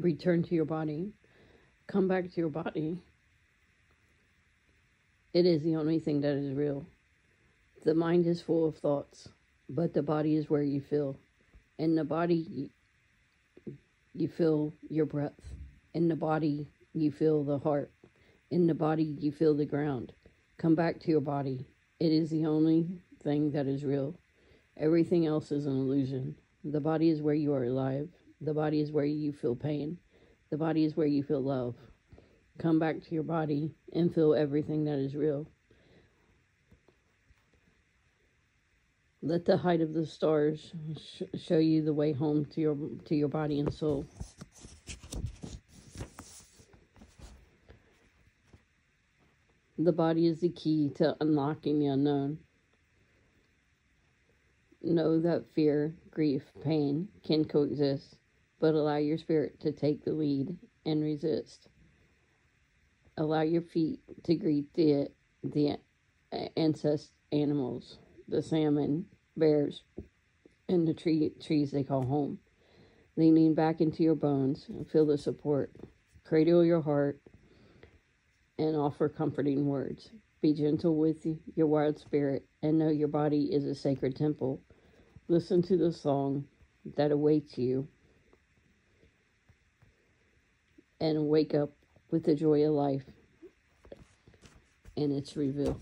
return to your body. Come back to your body. It is the only thing that is real. The mind is full of thoughts, but the body is where you feel. In the body, you feel your breath. In the body, you feel the heart. In the body, you feel the ground. Come back to your body. It is the only thing that is real. Everything else is an illusion. The body is where you are alive. The body is where you feel pain. The body is where you feel love. Come back to your body and feel everything that is real. Let the height of the stars sh- show you the way home to your to your body and soul. The body is the key to unlocking the unknown. Know that fear, grief, pain can coexist, but allow your spirit to take the lead and resist. Allow your feet to greet the the ancest animals, the salmon, bears, and the tree trees they call home. Leaning back into your bones, and feel the support. Cradle your heart and offer comforting words. Be gentle with your wild spirit and know your body is a sacred temple. Listen to the song that awaits you and wake up with the joy of life and its reveal.